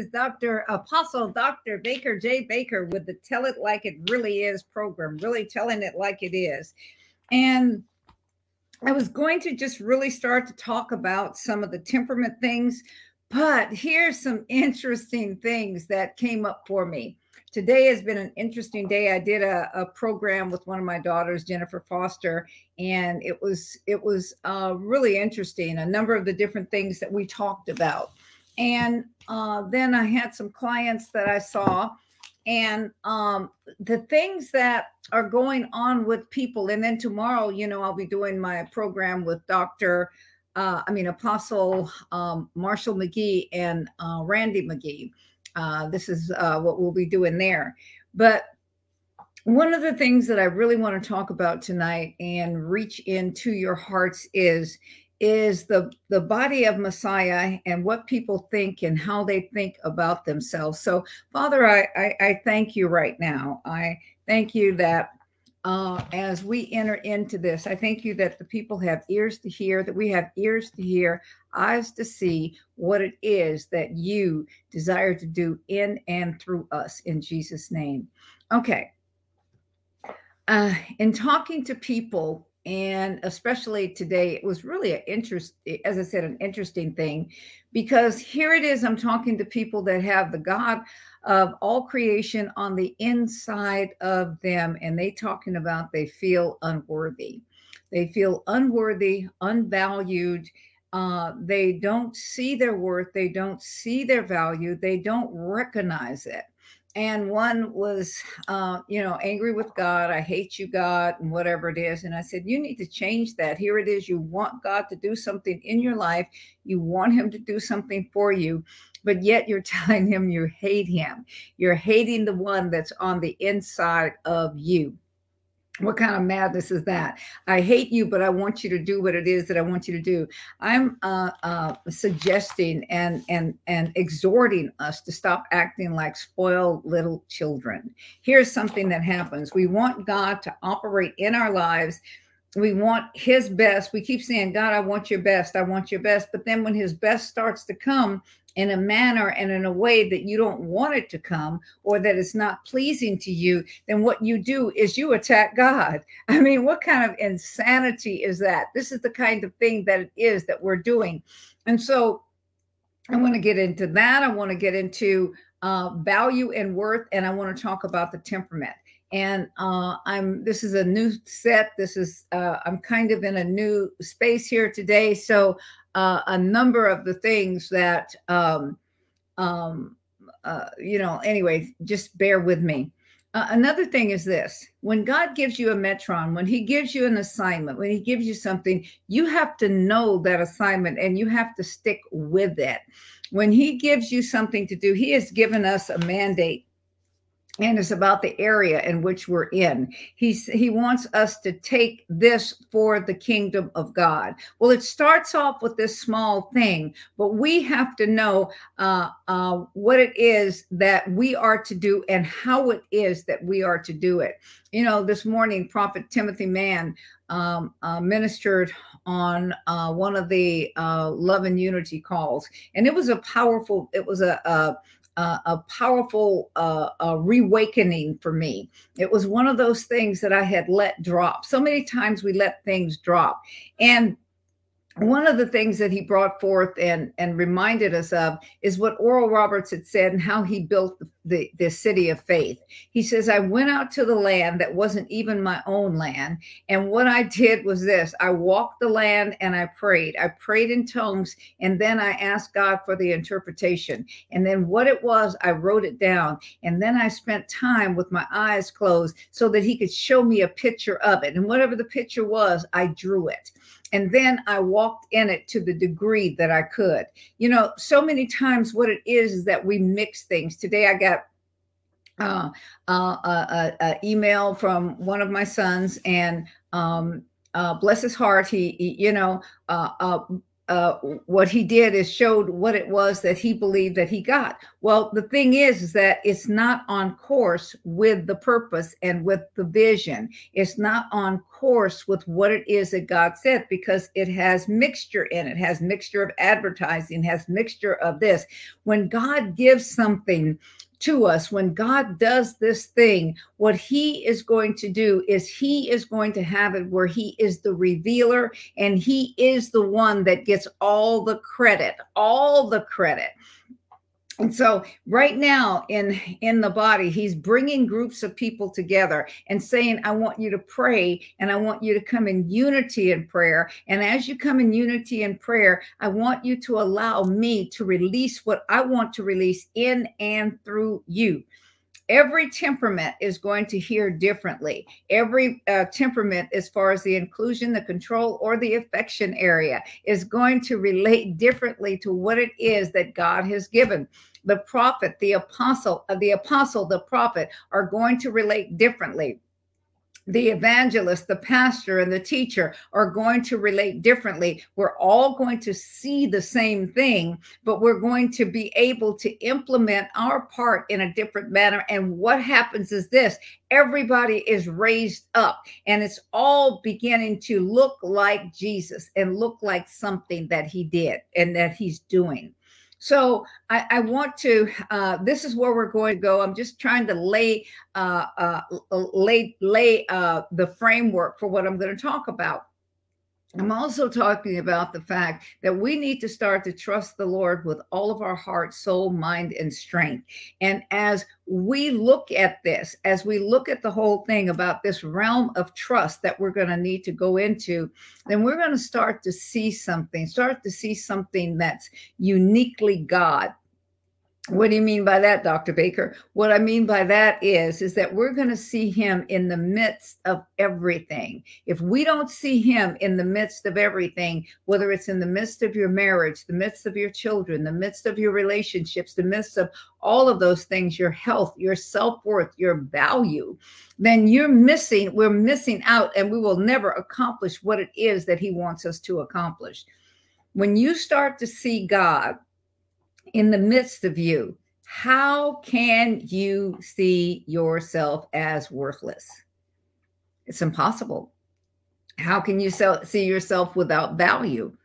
Is Dr. Apostle Dr. Baker J. Baker with the Tell It Like It Really Is program, really telling it like it is. And I was going to just really start to talk about some of the temperament things, but here's some interesting things that came up for me. Today has been an interesting day. I did a, a program with one of my daughters, Jennifer Foster, and it was it was uh, really interesting. A number of the different things that we talked about, and uh, then I had some clients that I saw, and um, the things that are going on with people. And then tomorrow, you know, I'll be doing my program with Dr. Uh, I mean, Apostle um, Marshall McGee and uh, Randy McGee. Uh, this is uh, what we'll be doing there. But one of the things that I really want to talk about tonight and reach into your hearts is is the the body of Messiah and what people think and how they think about themselves. So, Father, I I, I thank you right now. I thank you that uh, as we enter into this, I thank you that the people have ears to hear, that we have ears to hear, eyes to see what it is that you desire to do in and through us in Jesus' name. Okay. Uh, in talking to people and especially today it was really an interest as i said an interesting thing because here it is i'm talking to people that have the god of all creation on the inside of them and they talking about they feel unworthy. They feel unworthy unvalued. Uh, they don't see their worth. They don't see their value. They don't recognize it and one was uh, you know angry with god i hate you god and whatever it is and i said you need to change that. Here it is. You want god to do something in your life. You want him to do something for you but yet you're telling him you hate him. You're hating the one that's on the inside of you what kind of madness is that? I hate you, but I want you to do what it is that I want you to do. I'm uh, uh, suggesting and and and exhorting us to stop acting like spoiled little children. Here's something that happens: we want God to operate in our lives. We want His best. We keep saying, "God, I want your best. I want your best." But then when His best starts to come, in a manner and in a way that you don't want it to come or that it's not pleasing to you, then what you do is you attack God. I mean, what kind of insanity is that? This is the kind of thing that it is that we're doing. And so I want to get into that. I want to get into uh, value and worth, and I want to talk about the temperament and uh, I'm this is a new set. This is uh, I'm kind of in a new space here today, so uh, a number of the things that um, um, uh, you know. Anyway, just bear with me. Uh, another thing is this when God gives you a metron, when He gives you an assignment, when He gives you something, you have to know that assignment and you have to stick with it. When He gives you something to do, He has given us a mandate and it's about the area in which we're in. He's he wants us to take this for the kingdom of God. Well, it starts off with this small thing, but we have to know uh, uh, what it is that we are to do and how it is that we are to do it. You know, this morning, Prophet Timothy Mann um, uh, ministered on uh, one of the uh, love and unity calls, and it was a powerful. It was a, a uh, a powerful uh, uh, reawakening for me. It was one of those things that I had let drop. So many times we let things drop. And one of the things that he brought forth and and reminded us of is what Oral Roberts had said and how he built the, the, the city of faith. He says, I went out to the land that wasn't even my own land. And what I did was this I walked the land and I prayed. I prayed in tongues and then I asked God for the interpretation. And then what it was, I wrote it down. And then I spent time with my eyes closed so that he could show me a picture of it. And whatever the picture was, I drew it and then I walked in it to the degree that I could. You know, so many times what it is is that we mix things. Today I got uh, uh, uh, uh email from one of my sons, and um, uh, bless his heart, he, he you know, uh, what he did is showed what it was that he believed that he got. Well, the thing is, is that it's not on course with the purpose and with the vision. It's not on course with what it is that God said because it has mixture in it, has mixture of advertising, has mixture of this. When God gives something to us when God does this thing, what he is going to do is he is going to have it where he is the revealer and he is the one that gets all the credit, all the credit and so right now in in the body he's bringing groups of people together and saying i want you to pray and i want you to come in unity in prayer. And as you come in unity in prayer i want you to allow me to release what i want to release in and through you every temperament is going to hear differently. Every uh, temperament, as far as the inclusion, the control, or the affection area, is going to relate differently to what it is that God has given the prophet, the apostle, uh, the apostle, the prophet are going to relate differently the evangelist, the pastor, and the teacher are going to relate differently. We're all going to see the same thing, but we're going to be able to implement our part in a different manner. And what happens is this everybody is raised up, and it's all beginning to look like Jesus and look like something that he did and that he's doing. So I, I want to. Uh, this is where we're going to go. I'm just trying to lay uh, uh, lay lay uh, the framework for what I'm going to talk about. I'm also talking about the fact that we need to start to trust the Lord with all of our heart, soul, mind, and strength. And as we look at this, as we look at the whole thing about this realm of trust that we're going to need to go into, then we're going to start to see something, start to see something that's uniquely God what do you mean by that, Dr. Baker? What I mean by that is, is that we're going to see him in the midst of everything. If we don't see him in the midst of everything, whether it's in the midst of your marriage, the midst of your children, the midst of your relationships, the midst of all of those things, your health, your self-worth, your value, then you're missing, we're missing out and we will never accomplish what it is that he wants us to accomplish. When you start to see God in the midst of you, how can you see yourself as worthless? It's impossible. How can you see yourself without value?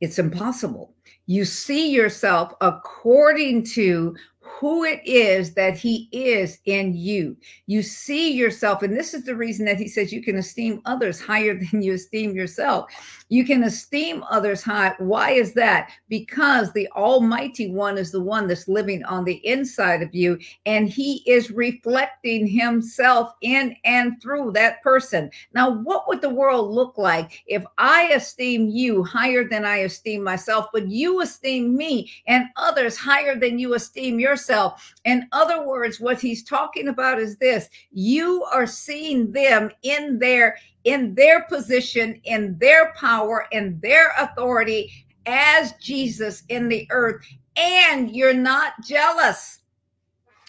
It's impossible. You see yourself according to who it is that he is in you. You see yourself, and this is the reason that he says you can esteem others higher than you esteem yourself. You can esteem others high. Why is that? Because the Almighty One is the one that's living on the inside of you, and He is reflecting Himself in and through that person. Now, what would the world look like if I esteem you higher than I esteem myself, but you esteem me and others higher than you esteem yourself? In other words, what He's talking about is this you are seeing them in their in their position, in their power, in their authority as Jesus in the earth, and you're not jealous.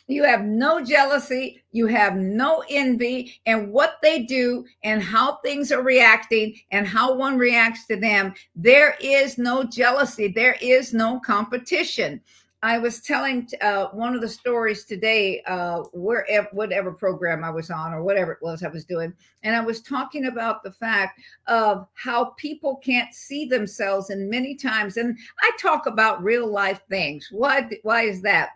You have no jealousy, you have no envy, and what they do and how things are reacting and how one reacts to them. There is no jealousy, there is no competition. I was telling uh, one of the stories today, uh, wherever, whatever program I was on or whatever it was I was doing, and I was talking about the fact of how people can't see themselves, and many times, and I talk about real life things. Why? Why is that?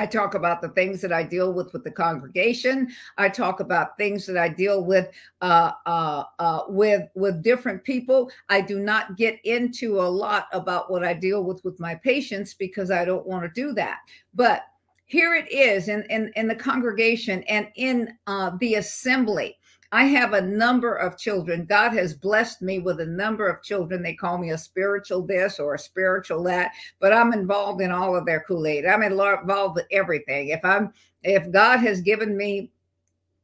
I talk about the things that I deal with with the congregation. I talk about things that I deal with uh, uh, uh, with with different people. I do not get into a lot about what I deal with with my patients because I don't want to do that. But here it is in in, in the congregation and in uh, the assembly. I have a number of children. God has blessed me with a number of children. They call me a spiritual this or a spiritual that, but I'm involved in all of their Kool Aid. I'm involved with everything. If I'm, if God has given me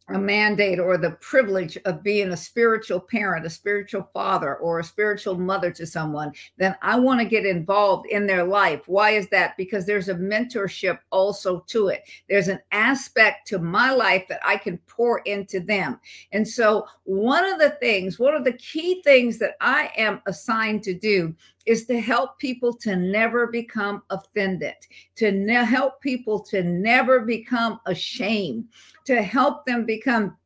a mandate or the privilege of being a spiritual parent, a spiritual father, or a spiritual mother to someone, then I want to get involved in their life. Why is that? Because there's a mentorship also to it. There's an aspect to my life that I can pour into them. And so, one of the things, one of the key things that I am assigned to do is to help people to never become offended, to ne- help people to never become ashamed, to help them become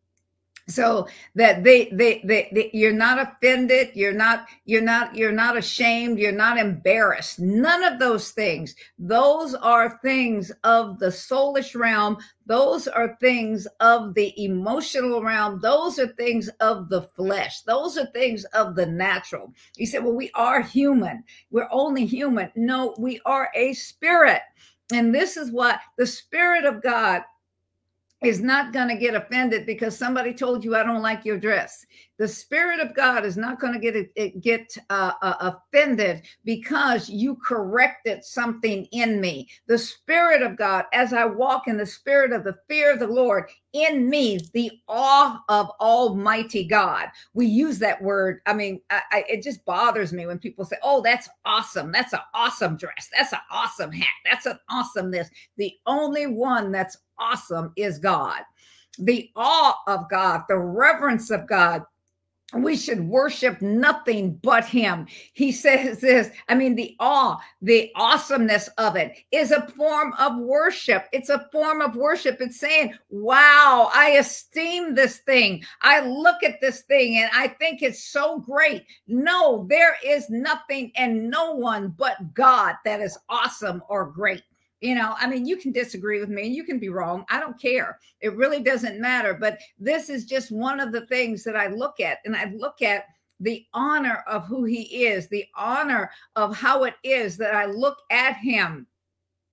so that they, they, they they you're not offended you're not you're not you're not ashamed you're not embarrassed. None of those things. Those are things of the soulish realm. Those are things of the emotional realm. Those are things of the flesh. Those are things of the natural. You said well we are human. We're only human. No we are a spirit. And this is what the spirit of god is not going to get offended because somebody told you I don't like your dress. The spirit of God is not going to get it, get uh, uh, offended because you corrected something in me. The spirit of God, as I walk in the spirit of the fear of the Lord in me, the awe of Almighty God. We use that word. I mean, I, I, it just bothers me when people say, "Oh, that's awesome. That's an awesome dress. That's an awesome hat. That's an awesomeness." The only one that's awesome is God. The awe of God, the reverence of God, we should worship nothing but him. He says this, I mean, the awe, the awesomeness of it is a form of worship. It's a form of worship. It's saying, wow, I esteem this thing. I look at this thing and I think it's so great. No, there is nothing and no one but God that is awesome or great. You know, I mean, you can disagree with me and you can be wrong. I don't care. It really doesn't matter. But this is just one of the things that I look at, and I look at the honor of who he is, the honor of how it is that I look at him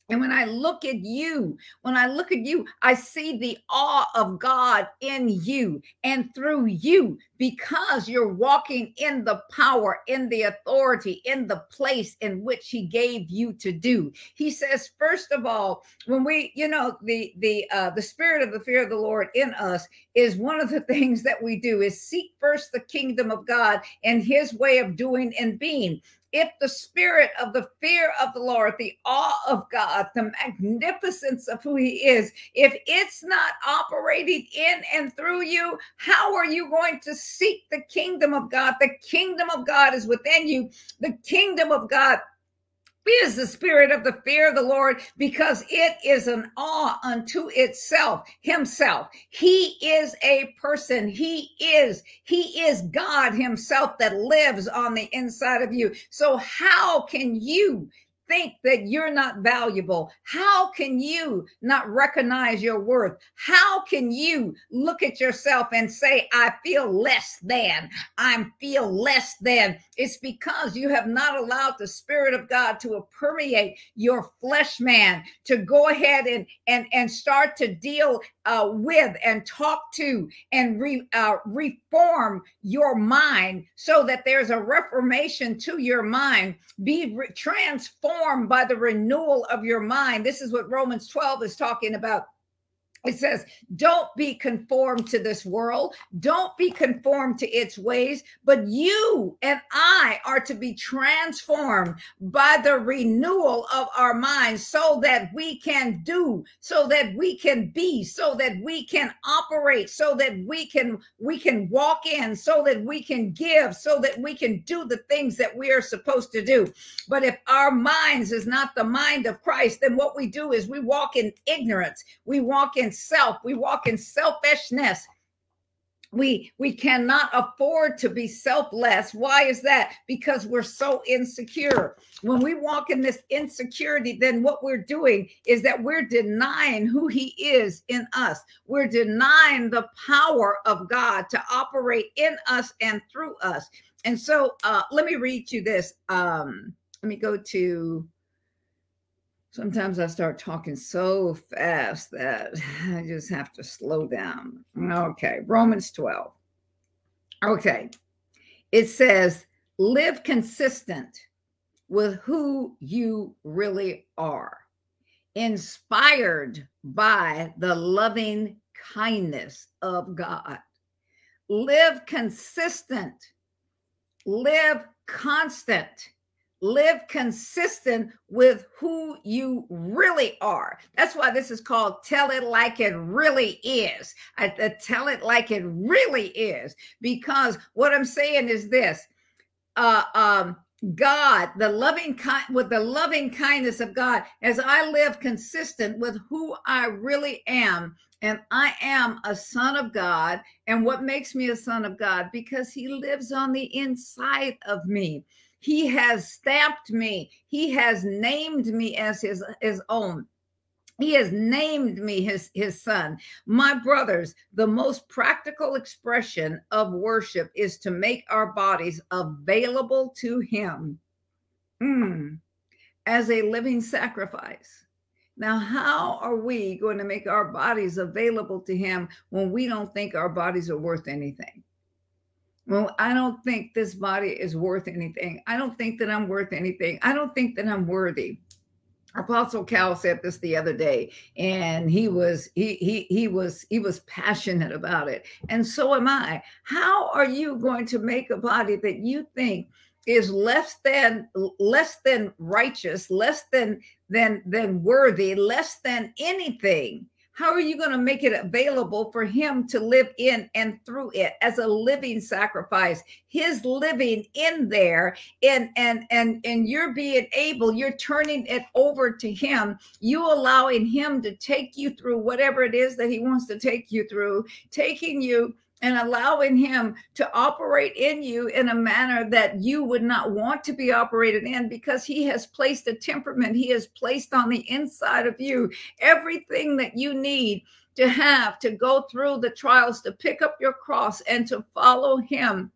and when I look at you, when I look at you, I see the awe of God in you and through you because you're walking in the power, in the authority, in the place in which He gave you to do. He says, first of all, when we, you know, the the uh, the spirit of the fear of the Lord in us is one of the things that we do is seek first the kingdom of God and His way of doing and being if the spirit of the fear of the Lord, the awe of God, the magnificence of who He is, if it's not operating in and through you, how are you going to seek the kingdom of God? The kingdom of God is within you. The kingdom of God is the spirit of the fear of the Lord because it is an awe unto itself, himself. He is a person. He is, he is God himself that lives on the inside of you. So how can you think that you're not valuable? How can you not recognize your worth? How can you look at yourself and say, I feel less than? I feel less than. It's because you have not allowed the Spirit of God to permeate your flesh man to go ahead and and and start to deal uh, with and talk to and re, uh, reform your mind so that there's a reformation to your mind. Be re- transformed by the renewal of your mind. This is what Romans 12 is talking about it says, don't be conformed to this world. Don't be conformed to its ways, but you and I are to be transformed by the renewal of our minds so that we can do, so that we can be, so that we can operate, so that we can, we can walk in, so that we can give, so that we can do the things that we are supposed to do. But if our minds is not the mind of Christ, then what we do is we walk in ignorance. We walk in self. We walk in selfishness. We we cannot afford to be selfless. Why is that? Because we're so insecure. When we walk in this insecurity, then what we're doing is that we're denying who he is in us. We're denying the power of God to operate in us and through us. And so uh, let me read you this. Um, let me go to sometimes I start talking so fast that I just have to slow down. Okay, Romans 12. Okay, it says, live consistent with who you really are, inspired by the loving kindness of God. Live consistent, live constant live consistent with who you really are. That's why this is called Tell It Like It Really Is. I, I tell it like it really is. Because what I'm saying is this uh, um, God, the loving kind with the loving kindness of God, as I live consistent with who I really am. And I am a son of God. And what makes me a son of God? Because he lives on the inside of me. He has stamped me. He has named me as his, his own. He has named me his, his son. My brothers, the most practical expression of worship is to make our bodies available to him mm, as a living sacrifice. Now, how are we going to make our bodies available to him when we don't think our bodies are worth anything? Well, I don't think this body is worth anything. I don't think that I'm worth anything. I don't think that I'm worthy. Apostle Cal said this the other day, and he was he he he was he was passionate about it, and so am I. How are you going to make a body that you think is less than less than righteous, less than than than worthy, less than anything? How are you going to make it available for him to live in and through it as a living sacrifice? His living in there and and and and you're being able, you're turning it over to him, you allowing him to take you through whatever it is that he wants to take you through, taking you and allowing him to operate in you in a manner that you would not want to be operated in because he has placed a temperament. He has placed on the inside of you everything that you need to have to go through the trials to pick up your cross and to follow him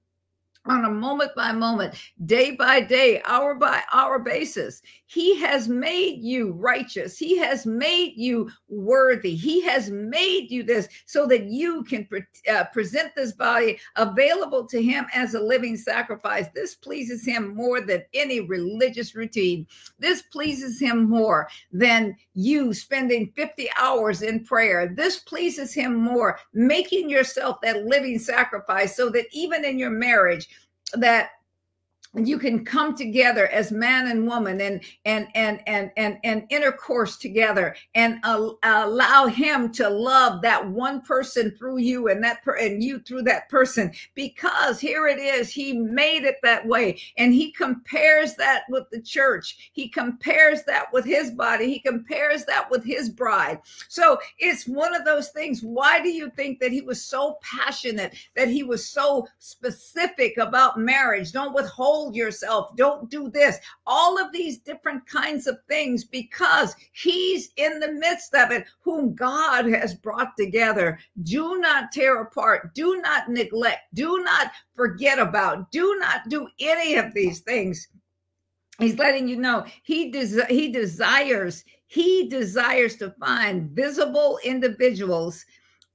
on a moment by moment, day by day, hour by hour basis. He has made you righteous. He has made you worthy. He has made you this so that you can pre- uh, present this body available to Him as a living sacrifice. This pleases Him more than any religious routine. This pleases Him more than you spending 50 hours in prayer. This pleases Him more, making yourself that living sacrifice so that even in your marriage, that you can come together as man and woman and and and and and, and intercourse together and allow him to love that one person through you and that per- and you through that person. Because here it is he made it that way. And he compares that with the church. He compares that with his body. He compares that with his bride. So it's one of those things. Why do you think that he was so passionate that he was so specific about marriage? Don't withhold hold yourself. Don't do this. All of these different kinds of things because he's in the midst of it, whom God has brought together. Do not tear apart. Do not neglect. Do not forget about. Do not do any of these things. He's letting you know he des- he desires he desires to find visible individuals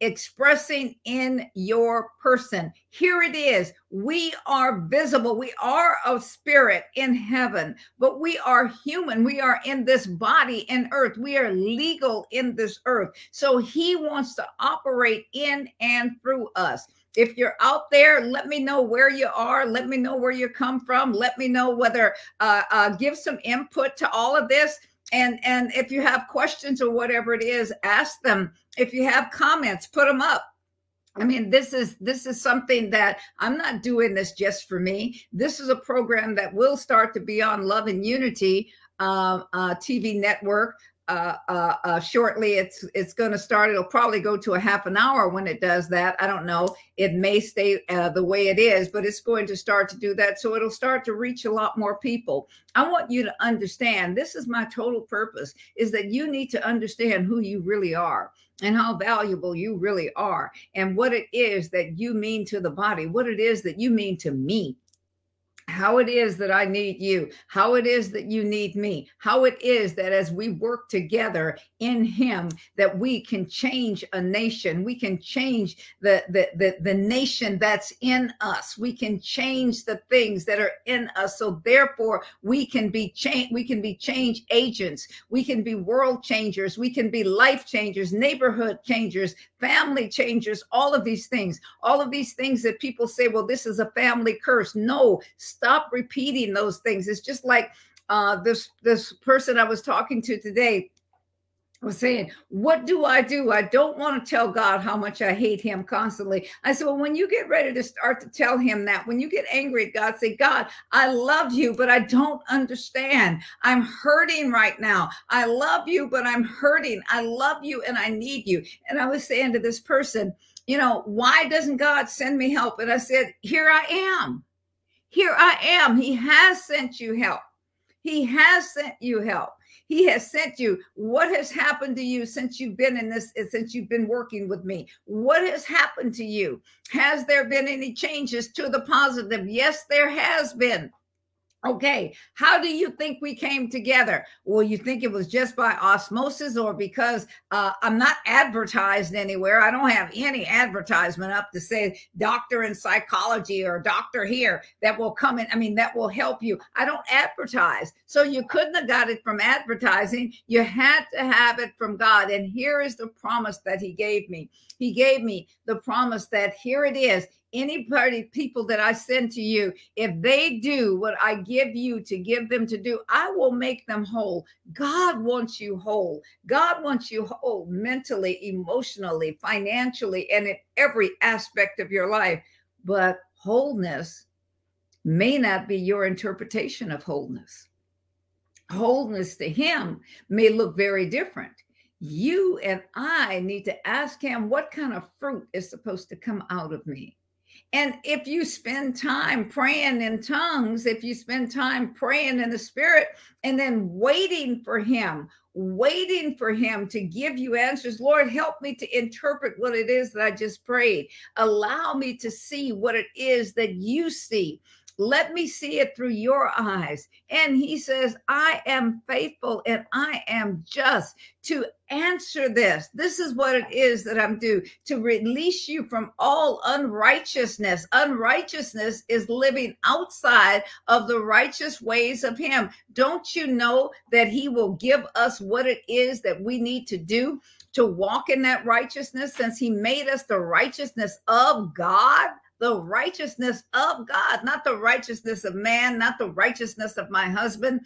expressing in your person. Here it is. We are visible. We are of spirit in heaven, but we are human. We are in this body in earth. We are legal in this earth. So he wants to operate in and through us. If you're out there, let me know where you are. Let me know where you come from. Let me know whether, uh, uh, give some input to all of this and and if you have questions or whatever it is ask them if you have comments put them up I mean, this is this is something that I'm not doing this just for me. This is a program that will start to be on Love and Unity uh, uh, TV network uh, uh, uh, shortly. It's it's going to start. It'll probably go to a half an hour when it does that. I don't know. It may stay uh, the way it is, but it's going to start to do that. So it'll start to reach a lot more people. I want you to understand. This is my total purpose: is that you need to understand who you really are and how valuable you really are, and what it is that you mean to the body, what it is that you mean to me how it is that I need you, how it is that you need me, how it is that as we work together in him that we can change a nation, we can change the the the, the nation that's in us. We can change the things that are in us. So therefore we can be change we can be change agents. We can be world changers, we can be life changers, neighborhood changers, family changers, all of these things. All of these things that people say, well this is a family curse. No, Stop repeating those things. It's just like uh, this this person I was talking to today was saying, What do I do? I don't want to tell God how much I hate him constantly. I said, Well, when you get ready to start to tell him that, when you get angry at God, say, God, I love you, but I don't understand. I'm hurting right now. I love you, but I'm hurting. I love you and I need you. And I was saying to this person, You know, why doesn't God send me help? And I said, Here I am. Here I am. He has sent you help. He has sent you help. He has sent you. What has happened to you since you've been in this, since you've been working with me? What has happened to you? Has there been any changes to the positive? Yes, there has been. Okay, how do you think we came together? Well, you think it was just by osmosis or because uh, I'm not advertised anywhere? I don't have any advertisement up to say doctor in psychology or doctor here that will come in. I mean, that will help you. I don't advertise. So you couldn't have got it from advertising. You had to have it from God. And here is the promise that He gave me. He gave me the promise that here it is any party people that I send to you, if they do what I give you to give them to do, I will make them whole. God wants you whole. God wants you whole mentally, emotionally, financially, and in every aspect of your life. But wholeness may not be your interpretation of wholeness. Wholeness to him may look very different. You and I need to ask him what kind of fruit is supposed to come out of me and if you spend time praying in tongues, if you spend time praying in the spirit and then waiting for him, waiting for him to give you answers, Lord, help me to interpret what it is that I just prayed. Allow me to see what it is that you see. Let me see it through your eyes. And he says, I am faithful and I am just to answer this. This is what it is that I'm due to release you from all unrighteousness. Unrighteousness is living outside of the righteous ways of him. Don't you know that he will give us what it is that we need to do? To walk in that righteousness, since he made us the righteousness of God the righteousness of God, not the righteousness of man, not the righteousness of my husband,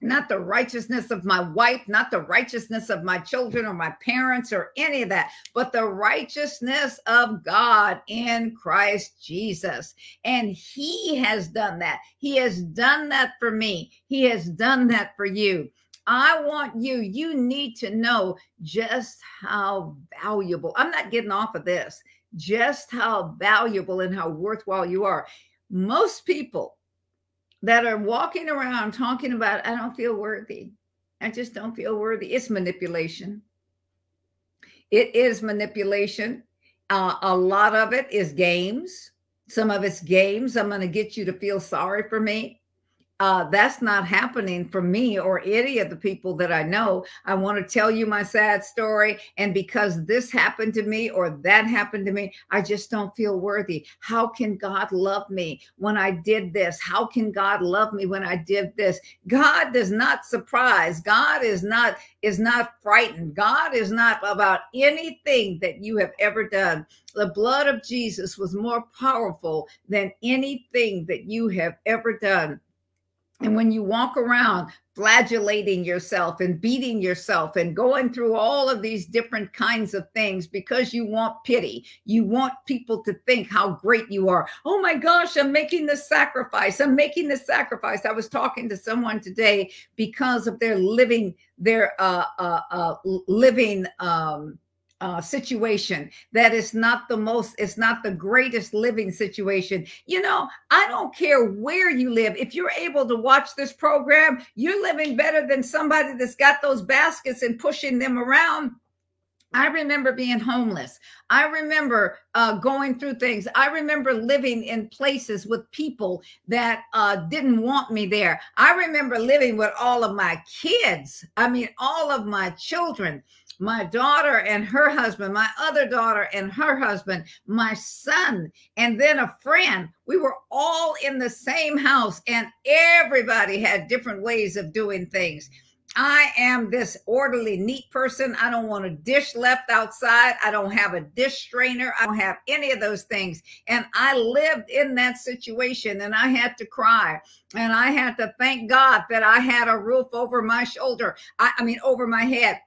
not the righteousness of my wife, not the righteousness of my children or my parents or any of that, but the righteousness of God in Christ Jesus. And He has done that. He has done that for me. He has done that for you. I want you, you need to know just how valuable. I'm not getting off of this just how valuable and how worthwhile you are. Most people that are walking around talking about, I don't feel worthy. I just don't feel worthy. It's manipulation. It is manipulation. Uh, a lot of it is games. Some of it's games. I'm going to get you to feel sorry for me uh, that's not happening for me or any of the people that I know. I want to tell you my sad story. And because this happened to me or that happened to me, I just don't feel worthy. How can God love me when I did this? How can God love me when I did this? God does not surprise. God is not is not frightened. God is not about anything that you have ever done. The blood of Jesus was more powerful than anything that you have ever done. And when you walk around flagellating yourself and beating yourself and going through all of these different kinds of things because you want pity, you want people to think how great you are. Oh my gosh, I'm making this sacrifice. I'm making this sacrifice. I was talking to someone today because of their living, their uh, uh, uh living, um, uh, situation that is not the most it's not the greatest living situation you know i don't care where you live if you're able to watch this program you're living better than somebody that's got those baskets and pushing them around I remember being homeless. I remember uh, going through things. I remember living in places with people that uh, didn't want me there. I remember living with all of my kids. I mean, all of my children my daughter and her husband, my other daughter and her husband, my son, and then a friend. We were all in the same house, and everybody had different ways of doing things. I am this orderly, neat person. I don't want a dish left outside. I don't have a dish strainer. I don't have any of those things. And I lived in that situation and I had to cry and I had to thank God that I had a roof over my shoulder. I, I mean, over my head.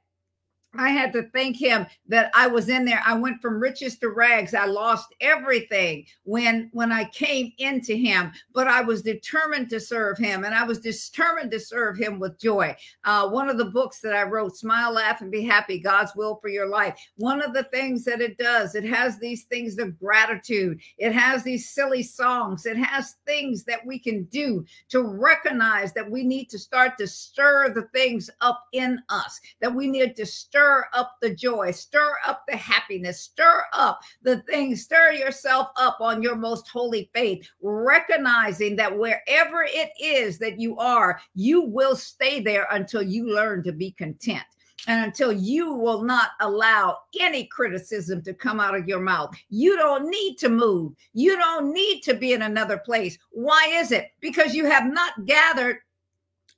I had to thank him that I was in there. I went from riches to rags. I lost everything when when I came into him, but I was determined to serve him, and I was determined to serve him with joy. Uh, one of the books that I wrote, "Smile, Laugh, and Be Happy: God's Will for Your Life." One of the things that it does, it has these things of gratitude. It has these silly songs. It has things that we can do to recognize that we need to start to stir the things up in us. That we need to stir stir up the joy, stir up the happiness, stir up the things, stir yourself up on your most holy faith, recognizing that wherever it is that you are, you will stay there until you learn to be content and until you will not allow any criticism to come out of your mouth. You don't need to move. You don't need to be in another place. Why is it? Because you have not gathered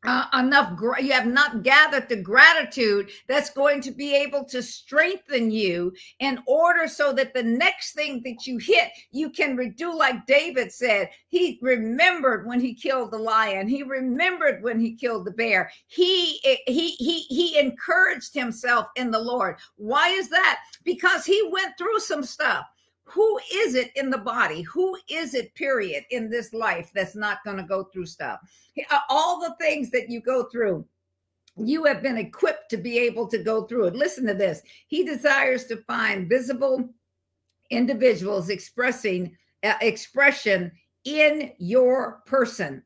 uh, enough you have not gathered the gratitude that's going to be able to strengthen you in order so that the next thing that you hit you can redo. Like david said he remembered when he killed the lion. He remembered when he killed the bear. He he he he encouraged himself in the lord. Why is that? Because he went through some stuff who is it in the body? Who is it, period, in this life that's not going to go through stuff? Uh, all the things that you go through, you have been equipped to be able to go through it. Listen to this. He desires to find visible individuals expressing uh, expression in your person,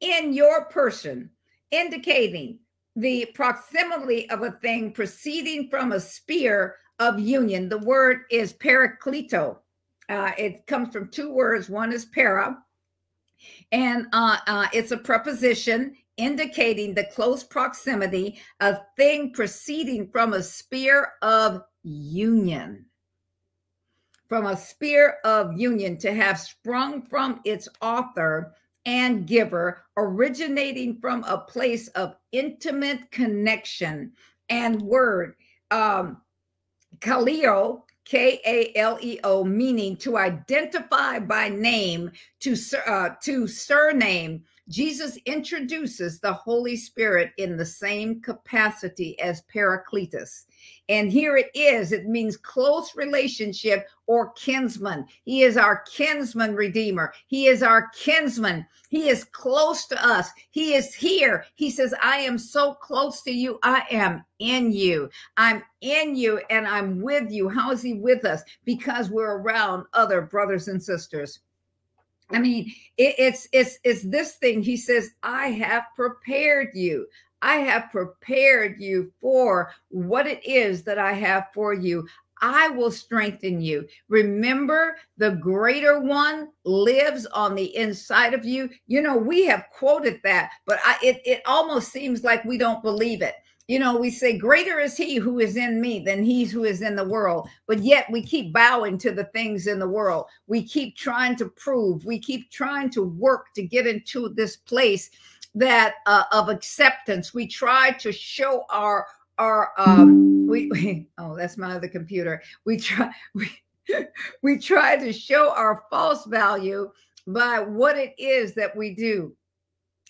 in your person, indicating the proximity of a thing proceeding from a sphere of union. The word is parakleto. Uh, it comes from two words. One is para, and uh, uh, it's a preposition indicating the close proximity of thing proceeding from a sphere of union. From a sphere of union to have sprung from its author and giver, originating from a place of intimate connection and word. Um, Kaleo, K A L E O, meaning to identify by name, to uh, to surname. Jesus introduces the Holy Spirit in the same capacity as Paracletus. And here it is. It means close relationship or kinsman. He is our kinsman redeemer. He is our kinsman. He is close to us. He is here. He says, I am so close to you. I am in you. I'm in you and I'm with you. How is he with us? Because we're around other brothers and sisters. I mean, it, it's it's it's this thing. He says, "I have prepared you. I have prepared you for what it is that I have for you. I will strengthen you. Remember, the greater one lives on the inside of you. You know, we have quoted that, but I, it, it almost seems like we don't believe it. You know, we say, Greater is he who is in me than he who is in the world. But yet we keep bowing to the things in the world. We keep trying to prove, we keep trying to work to get into this place that uh, of acceptance. We try to show our our um we, we oh that's my other computer. We try we we try to show our false value by what it is that we do.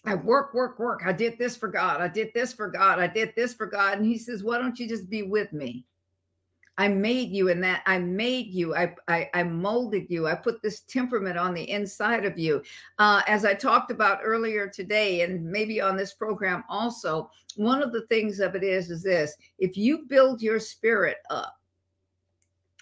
I work, work, work. I did this for God. I did this for God. I did this for God. And he says, Why don't you just be with me? I made you in that I made you. I, I, I molded you. I put this temperament on the inside of you. Uh, as I talked about earlier today, and maybe on this program also, one of the things of it is is this: if you build your spirit up,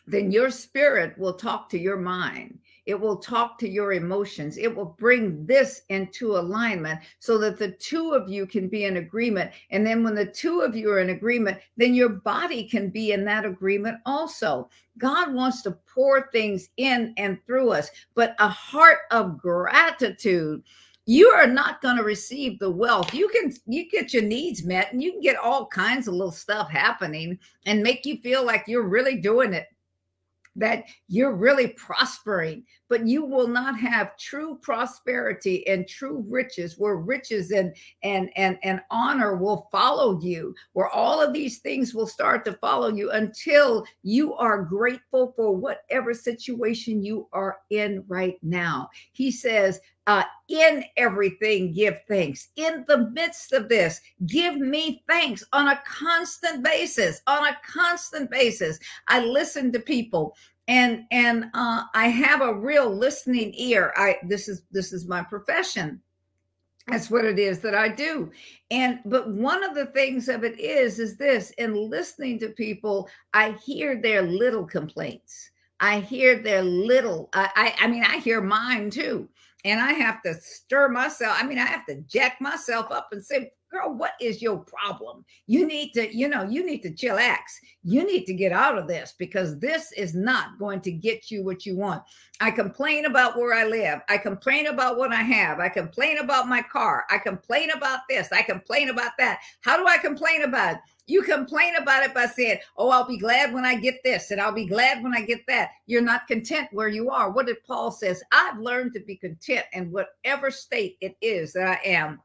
then your spirit will talk to your mind. It will talk to your emotions. It will bring this into alignment so that the two of you can be in agreement. And then when the two of you are in agreement, then your body can be in that agreement also. God wants to pour things in and through us, but a heart of gratitude you are not going to receive the wealth you can you get your needs met and you can get all kinds of little stuff happening and make you feel like you're really doing it that you're really prospering, but you will not have true prosperity and true riches where riches and and and and honor will follow you, where all of these things will start to follow you until you are grateful for whatever situation you are in right now. He says, uh, in everything, give thanks. In the midst of this, give me thanks on a constant basis. On a constant basis, I listen to people and and uh, I have a real listening ear. I this is this is my profession. That's what it is that I do. And but one of the things of it is is this in listening to people, I hear their little complaints. I hear their little. I I, I mean I hear mine too and I have to stir myself. I mean, I have to jack myself up and say, girl, what is your problem? You need to, you know, you need to chillax. You need to get out of this because this is not going to get you what you want. I complain about where I live. I complain about what I have. I complain about my car. I complain about this. I complain about that. How do I complain about it? You complain about it by saying, Oh, I'll be glad when I get this, and I'll be glad when I get that. You're not content where you are. What did Paul says? I've learned to be content in whatever state it is that I am.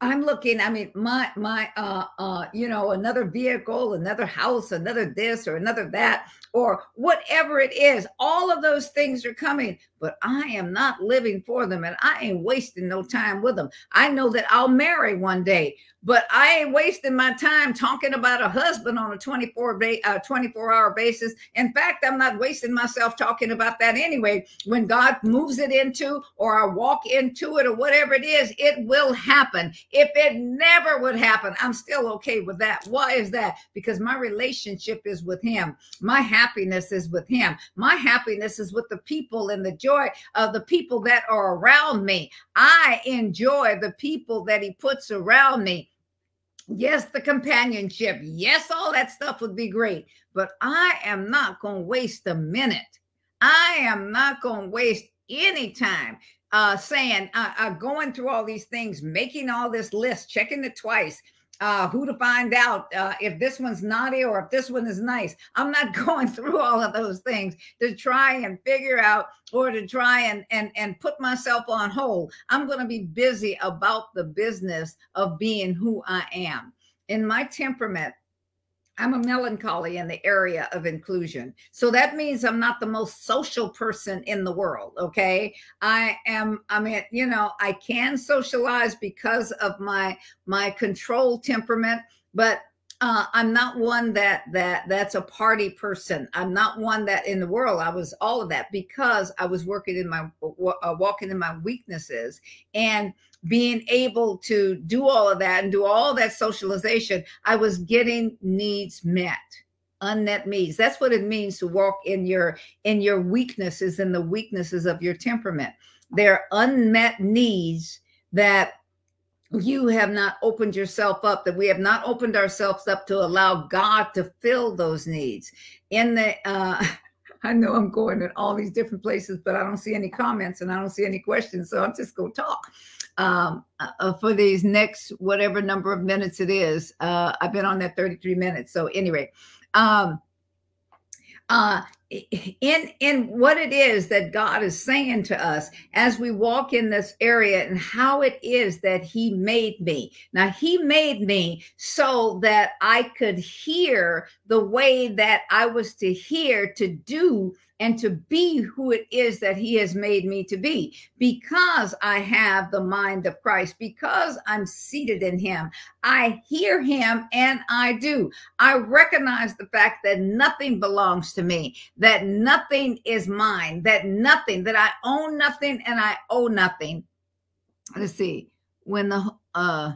I'm looking, I mean, my my uh uh, you know, another vehicle, another house, another this or another that, or whatever it is, all of those things are coming, but I am not living for them and I ain't wasting no time with them. I know that I'll marry one day, but I ain't wasting my time talking about a husband on a 24 ba- uh, 24 hour basis. In fact, I'm not wasting myself talking about that anyway. When God moves it into or I walk into it or whatever it is, it will happen. If it never would happen, I'm still okay with that. Why is that? Because my relationship is with him. My happiness is with him. My happiness is with the people and the joy of the people that are around me. I enjoy the people that he puts around me. Yes, the companionship. Yes, all that stuff would be great. But I am not going to waste a minute. I am not going to waste any time uh, saying, uh, uh, going through all these things, making all this list, checking it twice, uh, who to find out uh, if this one's naughty or if this one is nice. I'm not going through all of those things to try and figure out or to try and and and put myself on hold. I'm going to be busy about the business of being who I am. In my temperament, I'm a melancholy in the area of inclusion. So that means I'm not the most social person in the world. Okay. I am, I mean, you know, I can socialize because of my my control temperament, but uh, I'm not one that that that's a party person. I'm not one that in the world I was all of that because I was working in my uh, walking in my weaknesses and being able to do all of that and do all that socialization. I was getting needs met unmet needs that's what it means to walk in your in your weaknesses and the weaknesses of your temperament they're unmet needs that you have not opened yourself up, that we have not opened ourselves up to allow God to fill those needs. In the, uh, I know I'm going in all these different places, but I don't see any comments and I don't see any questions. So I'm just going to talk um, uh, for these next whatever number of minutes it is. Uh, I've been on that 33 minutes. So, anyway, um, uh, in in what it is that God is saying to us as we walk in this area and how it is that he made me. Now he made me so that I could hear the way that I was to hear to do and to be who it is that he has made me to be because I have the mind of Christ, because I'm seated in him. I hear him and I do. I recognize the fact that nothing belongs to me, that nothing is mine, that nothing, that I own nothing and I owe nothing. Let's see. When the, uh,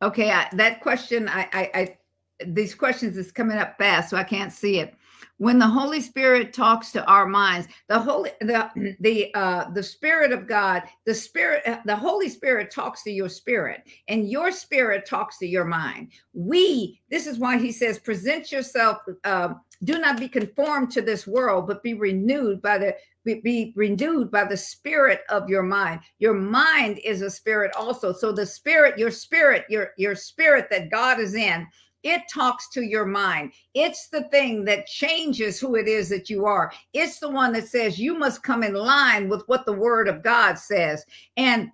okay, I, that question, I, I, I, these questions is coming up fast, so I can't see it when the holy spirit talks to our minds the holy the the uh the spirit of god the spirit the holy spirit talks to your spirit and your spirit talks to your mind. We this is why he says present yourself uh, do not be conformed to this world but be renewed by the be, be renewed by the spirit of your mind. Your mind is a spirit also. So the spirit your spirit your your spirit that god is in it talks to your mind. It's the thing that changes who it is that you are. It's the one that says you must come in line with what the word of God says. And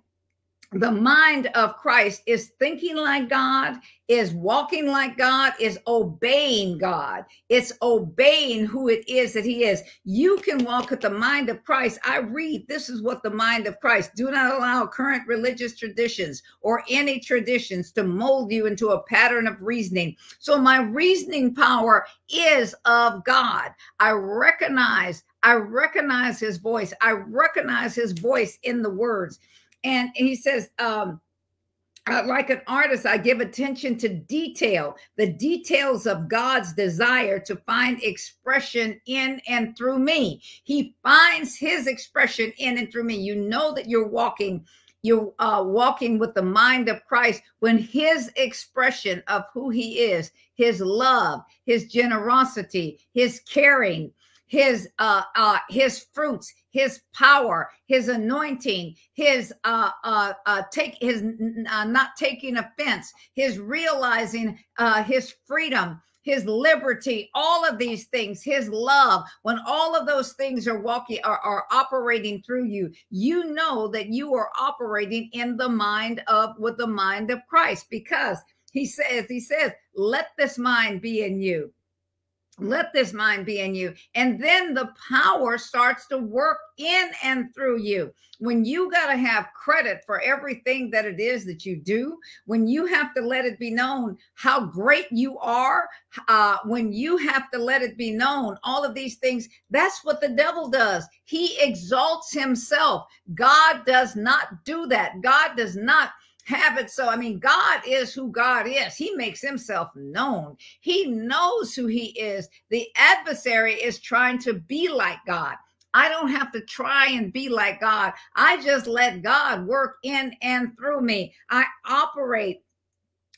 the mind of Christ is thinking like God, is walking like God, is obeying God. It's obeying who it is that He is. You can walk with the mind of Christ. I read, this is what the mind of Christ. Do not allow current religious traditions or any traditions to mold you into a pattern of reasoning. So my reasoning power is of God. I recognize, I recognize His voice. I recognize His voice in the words and he says um, uh, like an artist, I give attention to detail, the details of God's desire to find expression in and through me. He finds his expression in and through me. You know that you're walking, you're uh, walking with the mind of Christ when his expression of who he is, his love, his generosity, his caring, his uh, uh, his fruits, his power, his anointing, his uh, uh, uh, take his uh, not taking offense, his realizing uh, his freedom, his liberty, all of these things, his love, when all of those things are walking are, are operating through you, you know that you are operating in the mind of with the mind of Christ because he says, he says, let this mind be in you let this mind be in you and then the power starts to work in and through you. When you got to have credit for everything that it is that you do when you have to let it be known how great you are uh, when you have to let it be known all of these things that's what the devil does. He exalts himself. God does not do that. God does not have it so. I mean, God is who God is. He makes himself known. He knows who he is. The adversary is trying to be like God. I don't have to try and be like God. I just let God work in and through me. I operate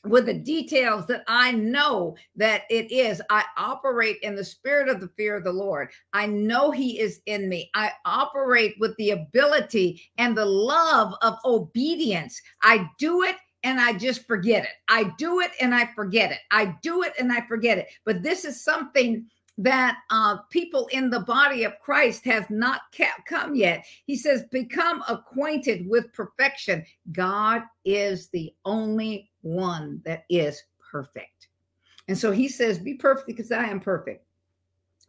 with the details that I know that it is. I operate in the spirit of the fear of the Lord. I know He is in me. I operate with the ability and the love of obedience. I do it and I just forget it. I do it and I forget it. I do it and I forget it. But this is something that uh, people in the body of Christ have not come yet. He says, become acquainted with perfection. God is the only one that is perfect. And so he says, Be perfect because I am perfect.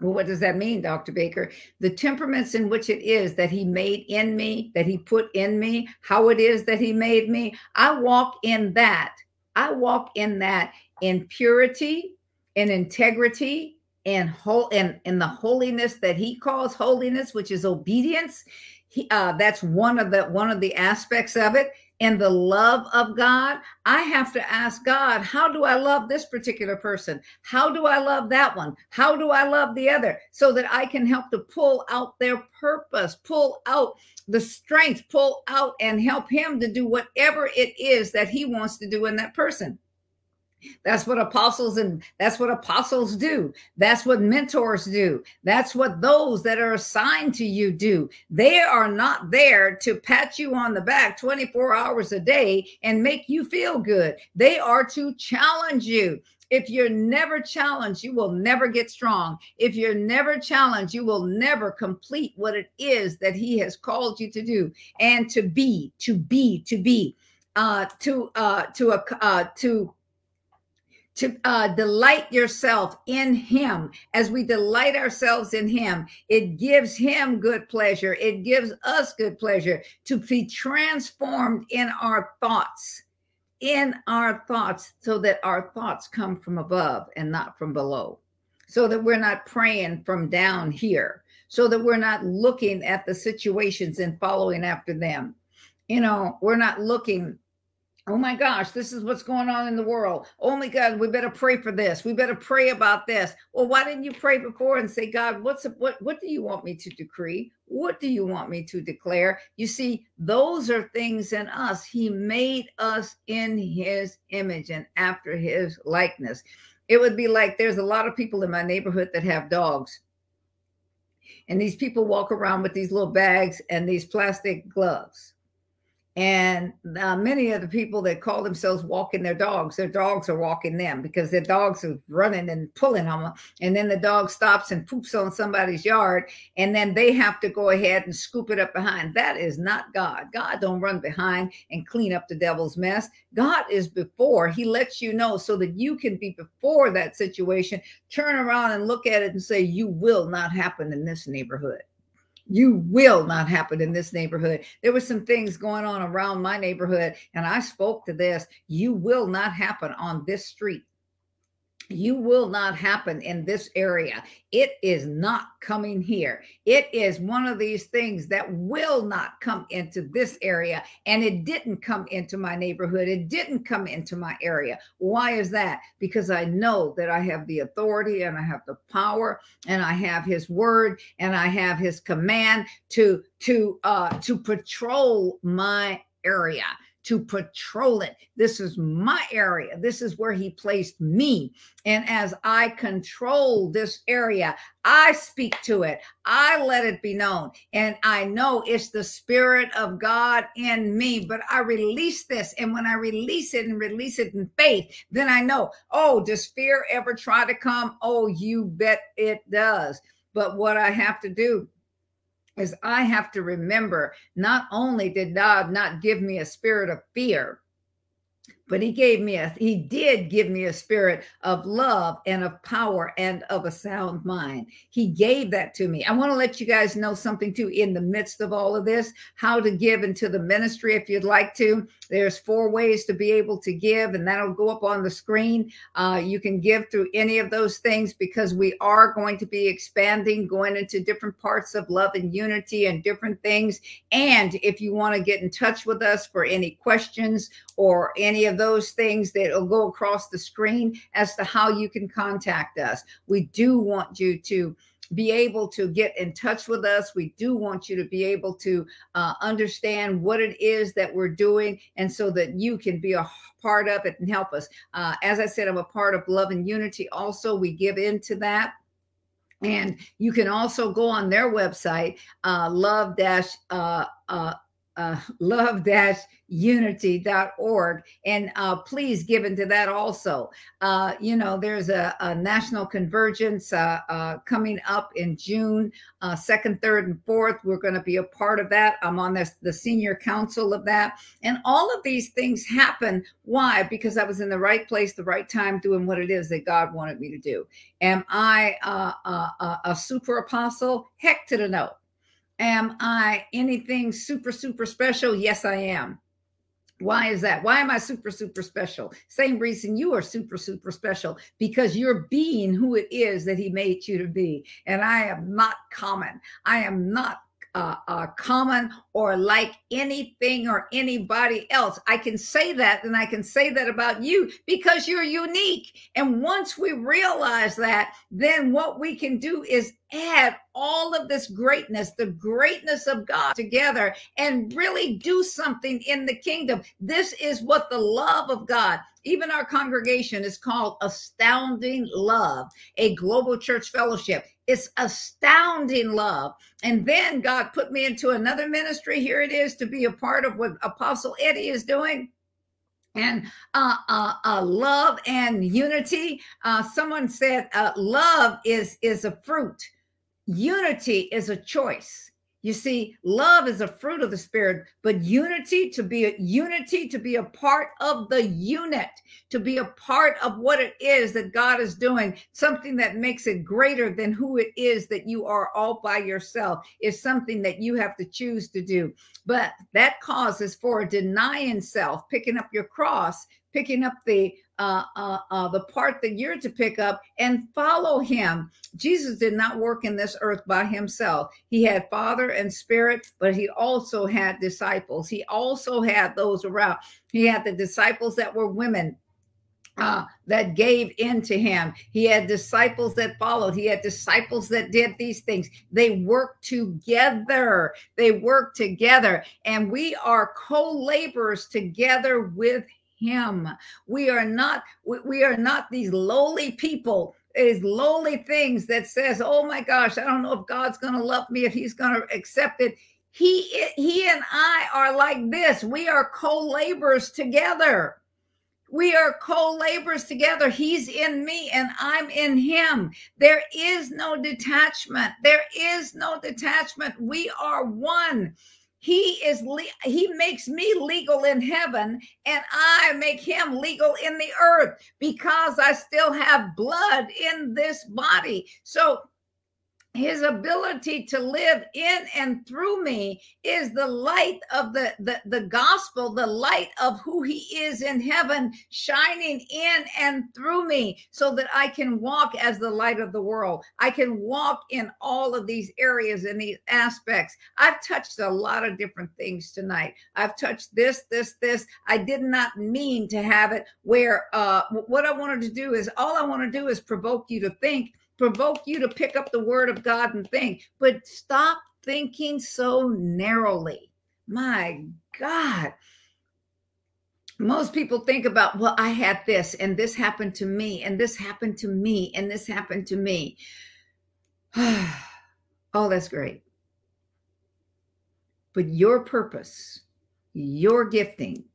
Well, what does that mean, Dr. Baker? The temperaments in which it is that he made in me, that he put in me, how it is that he made me, I walk in that. I walk in that in purity, in integrity, and whole and in the holiness that he calls holiness, which is obedience. He, uh, that's one of the one of the aspects of it and the love of God, I have to ask God, how do I love this particular person? How do I love that one? How do I love the other? So that I can help to pull out their purpose, pull out the strength, pull out and help him to do whatever it is that he wants to do in that person. That's what apostles and that's what apostles do. That's what mentors do. That's what those that are assigned to you do. They are not there to pat you on the back 24 hours a day and make you feel good. They are to challenge you. If you're never challenged, you will never get strong. If you're never challenged, you will never complete what it is that He has called you to do and to be, to be, to be, uh, to, uh, to, uh, to, to uh, delight yourself in him. As we delight ourselves in him it gives him good pleasure. It gives us good pleasure to be transformed in our thoughts in our thoughts so that our thoughts come from above and not from below. So that we're not praying from down here. So that we're not looking at the situations and following after them. You know we're not looking Oh my gosh, this is what's going on in the world. Oh my God, we better pray for this. We better pray about this. Well, why didn't you pray before and say, God, what's what what do you want me to decree? What do you want me to declare? You see, those are things in us. He made us in his image and after his likeness. It would be like there's a lot of people in my neighborhood that have dogs. And these people walk around with these little bags and these plastic gloves And uh, many of the people that call themselves walking their dogs, their dogs are walking them because their dogs are running and pulling on them. And then the dog stops and poops on somebody's yard, and then they have to go ahead and scoop it up behind. That is not God. God don't run behind and clean up the devil's mess. God is before. He lets you know so that you can be before that situation, turn around and look at it and say, You will not happen in this neighborhood you will not happen in this neighborhood. There were some things going on around my neighborhood, and I spoke to this. You will not happen on this street you will not happen in this area. It is not coming here. It is one of these things that will not come into this area. And it didn't come into my neighborhood. It didn't come into my area. Why is that? Because I know that I have the authority and I have the power and I have his word and I have his command to to uh to patrol my area to patrol it. This is my area. This is where he placed me. And as I control this area, I speak to it. I let it be known. And I know it's the Spirit of God in me, but I release this. And when I release it and release it in faith, then I know, oh, does fear ever try to come? Oh, you bet it does. But what I have to do is I have to remember not only did God not give me a spirit of fear, but he gave me a he did give me a spirit of love and of power and of a sound mind. He gave that to me. I want to let you guys know something too in the midst of all of this how to give into the ministry if you'd like to. There's four ways to be able to give and that'll go up on the screen. Uh, you can give through any of those things because we are going to be expanding going into different parts of love and unity and different things. And if you want to get in touch with us for any questions or any of those things that will go across the screen as to how you can contact us. We do want you to be able to get in touch with us. We do want you to be able to uh, understand what it is that we're doing, and so that you can be a part of it and help us. Uh, as I said, I'm a part of Love and Unity. Also, we give into that. And you can also go on their website, uh, love dash uh, uh, uh, love-unity.org and uh, please give into that also. Uh, you know there's a, a national convergence uh, uh, coming up in june uh, second third and fourth. We're going to be a part of that. I'm on this the senior council of that. And all of these things happen. Why? Because i was in the right place the right time doing what it is that god wanted me to do. Am i a super apostle? Heck to the no Am I anything super, super special? Yes, I am. Why is that? Why am I super, super special? Same reason you are super, super special because you're being who it is that He made you to be. And I am not common. I am not uh, uh, common or like anything or anybody else. I can say that, and I can say that about you because you're unique. And once we realize that, then what we can do is add all of this greatness, the greatness of God together and really do something in the kingdom. This is what the love of God, even our congregation is called Astounding Love, a global church fellowship. It's astounding love. And then God put me into another ministry. Here it is to be a part of what Apostle Eddie is doing and uh, uh, uh, love and unity. Uh, someone said uh, love is is a fruit unity is a choice. You see, love is a fruit of the spirit, but unity to be a unity to be a part of the unit, to be a part of what it is that God is doing, something that makes it greater than who it is that you are all by yourself is something that you have to choose to do. But that causes for denying self, picking up your cross, picking up the uh, uh, uh, the part that you're to pick up and follow him. Jesus did not work in this earth by himself. He had Father and Spirit, but he also had disciples. He also had those around. He had the disciples that were women. Uh, that gave in to him. He had disciples that followed. He had disciples that did these things. They worked together. They worked together. And we are co laborers together with him. We are not we, are not these lowly people it is lowly things that says, "Oh my gosh, I don't know if God's going to love me, if He's going to accept it." He he and I are like this. We are co-laborers together. We are co laborers together. He's in me and I'm in him. There is no detachment. There is no detachment. We are one. He is he makes me legal in heaven and I make him legal in the earth because I still have blood in this body. So his ability to live in and through me is the light of the, the, the gospel, the light of who he is in heaven, shining in and through me so that I can walk as the light of the world. I can walk in all of these areas and these aspects. I've touched a lot of different things tonight. I've touched this, this, this. I did not mean to have it where uh, what I wanted to do is all I want to do is provoke you to think provoke you to pick up the word of God and think, but stop thinking so narrowly. My God. Most people think about, well, I had this and this happened to me and this happened to me and this happened to me. oh, that's great. But your purpose, your gifting,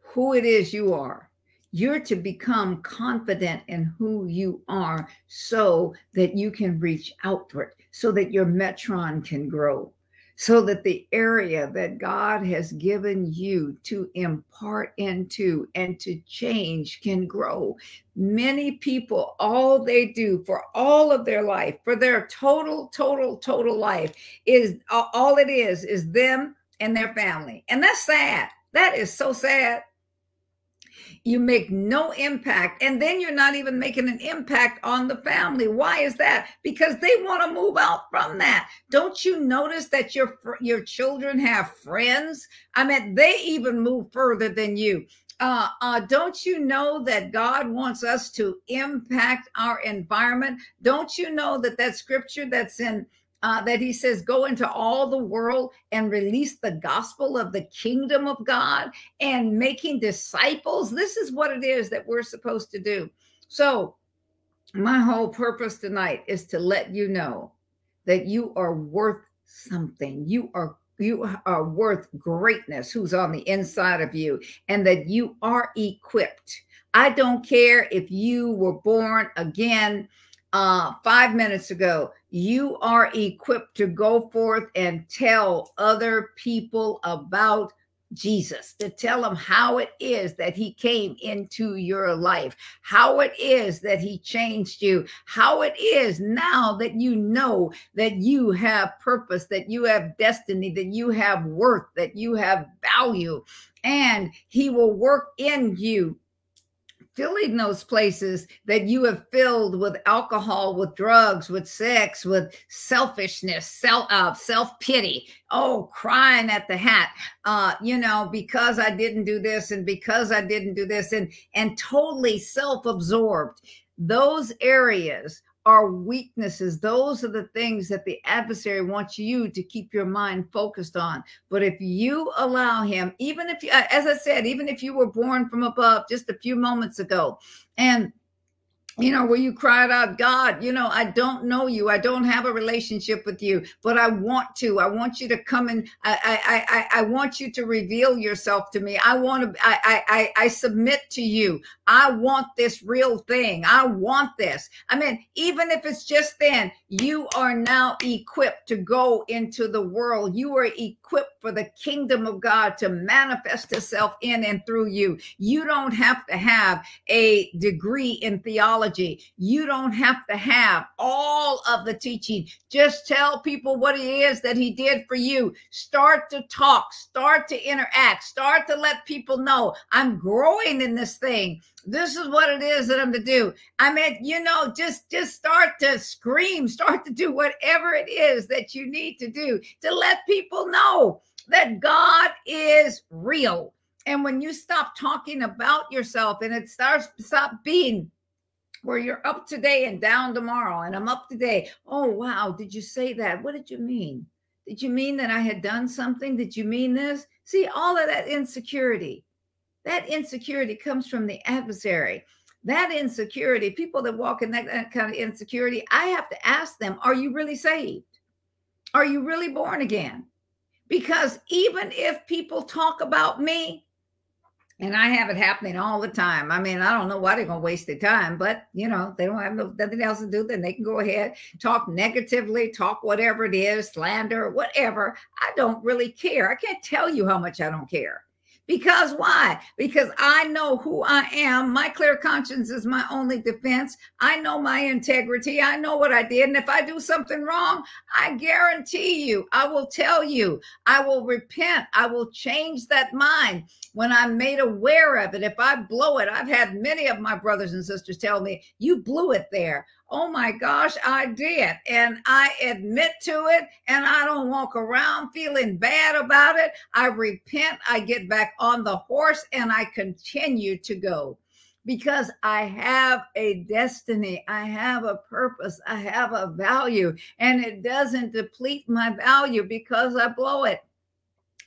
who it is you are, you're to become confident in who you are so that you can reach outward, so that your metron can grow, so that the area that God has given you to impart into and to change can grow. Many people, all they do for all of their life, for their total, total, total life, is all it is, is them and their family. And that's sad. That is so sad you make no impact and then you're not even making an impact on the family. Why is that? Because they want to move out from that. Don't you notice that your your children have friends? I mean they even move further than you. Uh, uh, don't you know that God wants us to impact our environment? Don't you know that that scripture that's in uh, that he says, Go into all the world and release the gospel of the kingdom of God and making disciples. This is what it is that we're supposed to do. So, my whole purpose tonight is to let you know that you are worth something. You are you are worth greatness who's on the inside of you and that you are equipped. I don't care if you were born again uh, five minutes ago, you are equipped to go forth and tell other people about Jesus, to tell them how it is that he came into your life, how it is that he changed you, how it is now that you know that you have purpose, that you have destiny, that you have worth, that you have value, and he will work in you filling those places that you have filled with alcohol, with drugs, with sex, with selfishness, self uh, self pity. Oh, crying at the hat, uh, you know, because I didn't do this and because I didn't do this, and and totally self absorbed. Those areas are weaknesses. Those are the things that the adversary wants you to keep your mind focused on. But if you allow him, even if you, uh, as I said, even if you were born from above just a few moments ago, and you know, where you cried out, God, you know, I don't know you. I don't have a relationship with you, but I want to. I want you to come and I I I, I want you to reveal yourself to me. I want to I, I I submit to you. I want this real thing. I want this. I mean, even if it's just then, you are now equipped to go into the world. You are equipped for the kingdom of God to manifest itself in and through you. You don't have to have a degree in theology. You don't have to have all of the teaching. Just tell people what it is that he did for you. Start to talk, start to interact, start to let people know I'm growing in this thing this is what it is that I'm to do. I mean, you know, just just start to scream, start to do whatever it is that you need to do to let people know that God is real. And when you stop talking about yourself and it starts stop being where you're up today and down tomorrow, and I'm up today. Oh wow, did you say that? What did you mean? Did you mean that I had done something? Did you mean this? See, all of that insecurity that insecurity comes from the adversary. That insecurity, people that walk in that, that kind of insecurity, I have to ask them, are you really saved? Are you really born again? Because even if people talk about me, and I have it happening all the time. I mean, I don't know why they're going to waste their time, but you know, they don't have nothing else to do. Then they can go ahead, talk negatively, talk whatever it is, slander, whatever. I don't really care. I can't tell you how much I don't care. Because why? Because I know who I am. My clear conscience is my only defense. I know my integrity. I know what I did. And if I do something wrong, I guarantee you, I will tell you, I will repent. I will change that mind when I'm made aware of it. If I blow it, I've had many of my brothers and sisters tell me, you blew it there oh my gosh, I did. And I admit to it, and I don't walk around feeling bad about it. I repent, I get back on the horse, and I continue to go because I have a destiny, I have a purpose, I have a value, and it doesn't deplete my value because I blow it.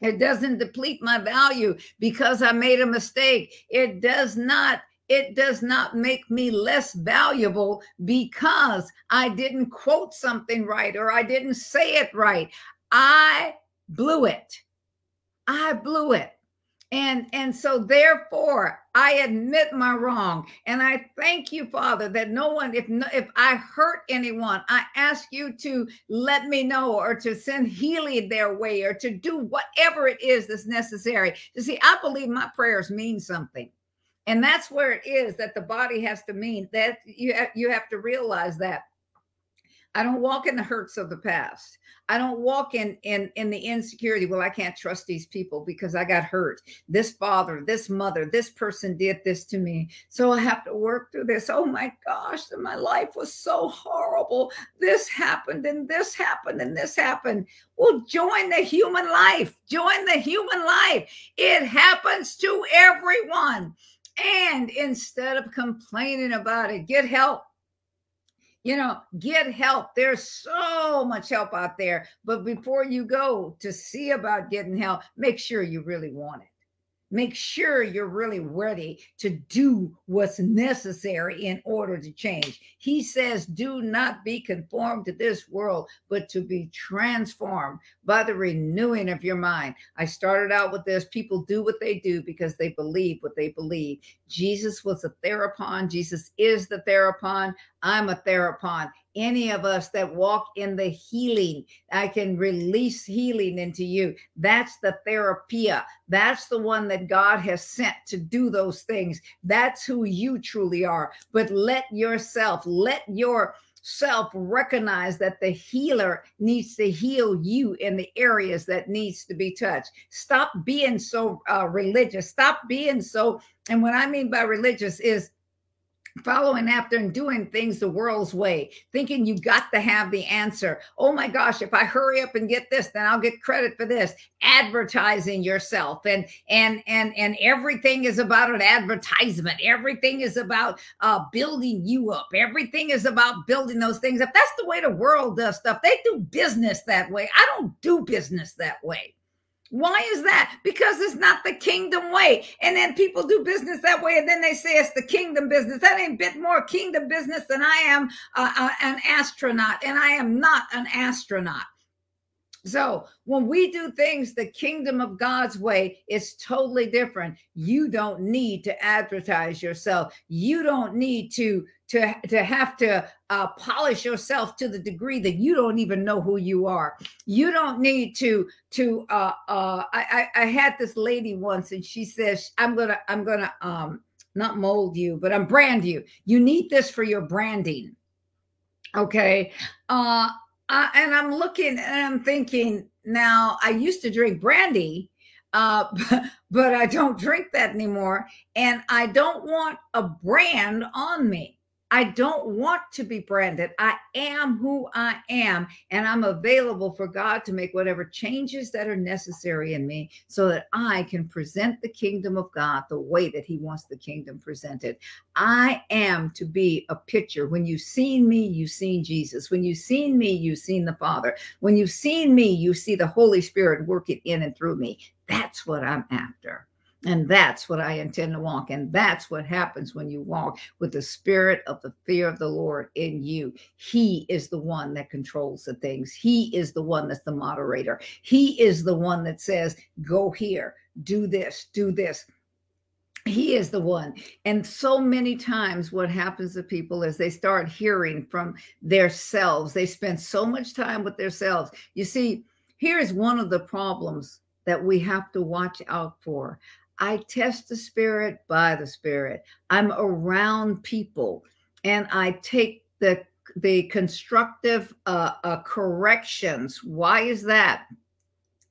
It doesn't deplete my value because I made a mistake. It does not it does not make me less valuable because I didn't quote something right or I didn't say it right. I blew it. I blew it. And and so therefore I admit my wrong and I thank you Father that no one if no, if I hurt anyone I ask you to let me know or to send healing their way or to do whatever it is that's necessary. You see I believe my prayers mean something. And that's where it is that the body has to mean that you have, you have to realize that I don't walk in the hurts of the past. I don't walk in in in the insecurity. Well, I can't trust these people because I got hurt. This father, this mother, this person did this to me. So I have to work through this. Oh my gosh, my life was so horrible. This happened and this happened and this happened. Well, join the human life. Join the human life. It happens to everyone. And instead of complaining about it, get help. You know, get help. There's so much help out there. But before you go to see about getting help, make sure you really want it make sure you're really ready to do what's necessary in order to change. He says, Do not be conformed to this world, but to be transformed by the renewing of your mind. I started out with this people do what they do because they believe what they believe. Jesus was a therapon, Jesus is the therapon. I'm a therapon any of us that walk in the healing. I can release healing into you. That's the therapia. That's the one that God has sent to do those things. That's who you truly are. But let yourself, let your self recognize that the healer needs to heal you in the areas that needs to be touched stop being so uh, religious stop being so and what i mean by religious is following after and doing things the world's way, thinking you got to have the answer. Oh my gosh, if I hurry up and get this, then I'll get credit for this. Advertising yourself and and and and everything is about an advertisement. Everything is about uh, building you up. Everything is about building those things up. That's the way the world does stuff. They do business that way. I don't do business that way. Why is that? Because it's not the kingdom way. And then people do business that way, and then they say it's the kingdom business. That ain't bit more kingdom business than I am uh, uh, an astronaut, and I am not an astronaut. So when we do things the kingdom of God's way, it's totally different. You don't need to advertise yourself. You don't need to to to have to uh, polish yourself to the degree that you don't even know who you are. You don't need to to. Uh, uh, I, I I had this lady once, and she says, "I'm gonna I'm gonna um not mold you, but I'm brand you. You need this for your branding." Okay. Uh uh, and I'm looking and I'm thinking, now I used to drink brandy, uh, but I don't drink that anymore. And I don't want a brand on me. I don't want to be branded. I am who I am, and I'm available for God to make whatever changes that are necessary in me so that I can present the kingdom of God the way that He wants the kingdom presented. I am to be a picture. When you've seen me, you've seen Jesus. When you've seen me, you've seen the Father. When you've seen me, you see the Holy Spirit working in and through me. That's what I'm after. And that's what I intend to walk. And that's what happens when you walk with the spirit of the fear of the Lord in you. He is the one that controls the things. He is the one that's the moderator. He is the one that says, go here, do this, do this. He is the one. And so many times, what happens to people is they start hearing from their selves. They spend so much time with themselves. You see, here's one of the problems that we have to watch out for. I test the spirit by the spirit. I'm around people and I take the the constructive uh, uh, corrections. Why is that?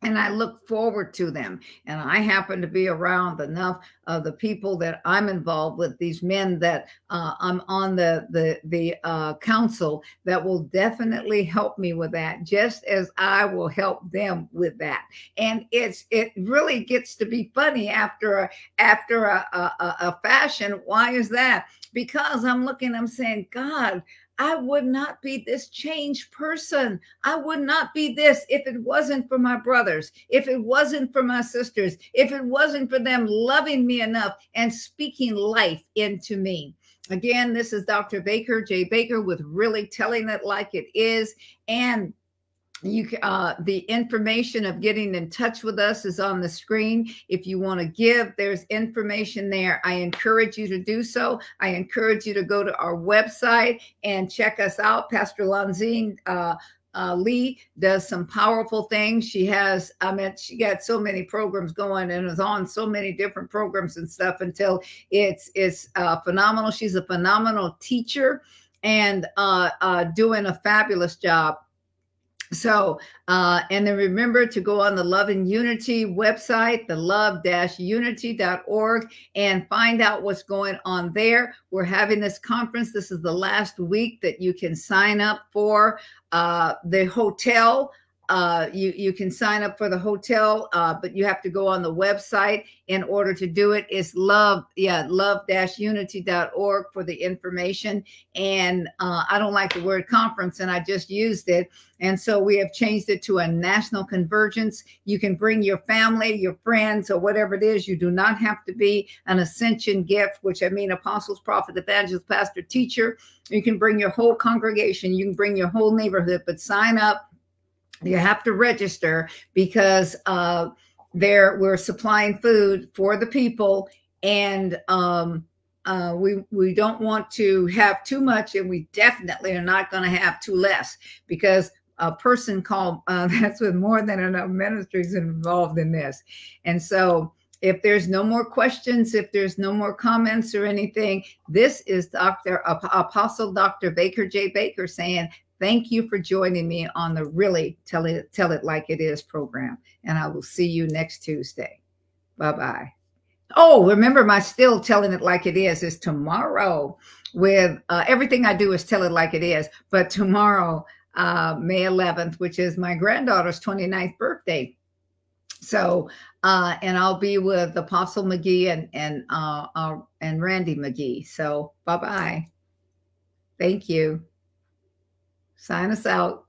And I look forward to them. And I happen to be around enough of the people that I'm involved with, these men that uh, I'm on the the the uh, council that will definitely help me with that, just as I will help them with that. And it's it really gets to be funny after a after a, a, a fashion. Why is that? Because I'm looking, I'm saying, God, I would not be this changed person. I would not be this if it wasn't for my brothers, if it wasn't for my sisters, if it wasn't for them loving me enough and speaking life into me. Again, this is Dr. Baker, J. Baker, with really telling it like it is. And you uh, the information of getting in touch with us is on the screen. If you want to give there's information there. I encourage you to do so. I encourage you to go to our website and check us out. Pastor lanzine uh, uh, Lee does some powerful things. She has, I mean, she got so many programs going and is on so many different programs and stuff until it's it's uh, phenomenal. She's a phenomenal teacher and uh, uh, doing a fabulous job so, uh, and then remember to go on the Love and Unity website, the love-unity.org, and find out what's going on there. We're having this conference. This is the last week that you can sign up for uh, the hotel uh, you you can sign up for the hotel, uh, but you have to go on the website in order to do it. It's love, yeah, love-unity.org for the information. And uh, I don't like the word conference, and I just used it. And so we have changed it to a national convergence. You can bring your family, your friends, or whatever it is. You do not have to be an ascension gift, which I mean apostles, prophet, evangelist, pastor, teacher. You can bring your whole congregation. You can bring your whole neighborhood, but sign up you have to register because uh, there we're supplying food for the people and um, uh, we we don't want to have too much and we definitely are not going to have too less because a person called uh, that's with more than enough ministries involved in this. And so if there's no more questions if there's no more comments or anything this is dr apostle dr baker j. Baker saying Thank you for joining me on the Really Tell It, Tell it Like It Is program. And I will see you next Tuesday. Bye bye. Oh, remember my still telling it like it is is tomorrow with uh, everything I do is tell it like it is. But tomorrow, uh, May 11th, which is my granddaughter's 29th birthday. So, uh, and I'll be with Apostle McGee and and uh, uh, and Randy McGee. So, bye bye. Thank you. Sign us out.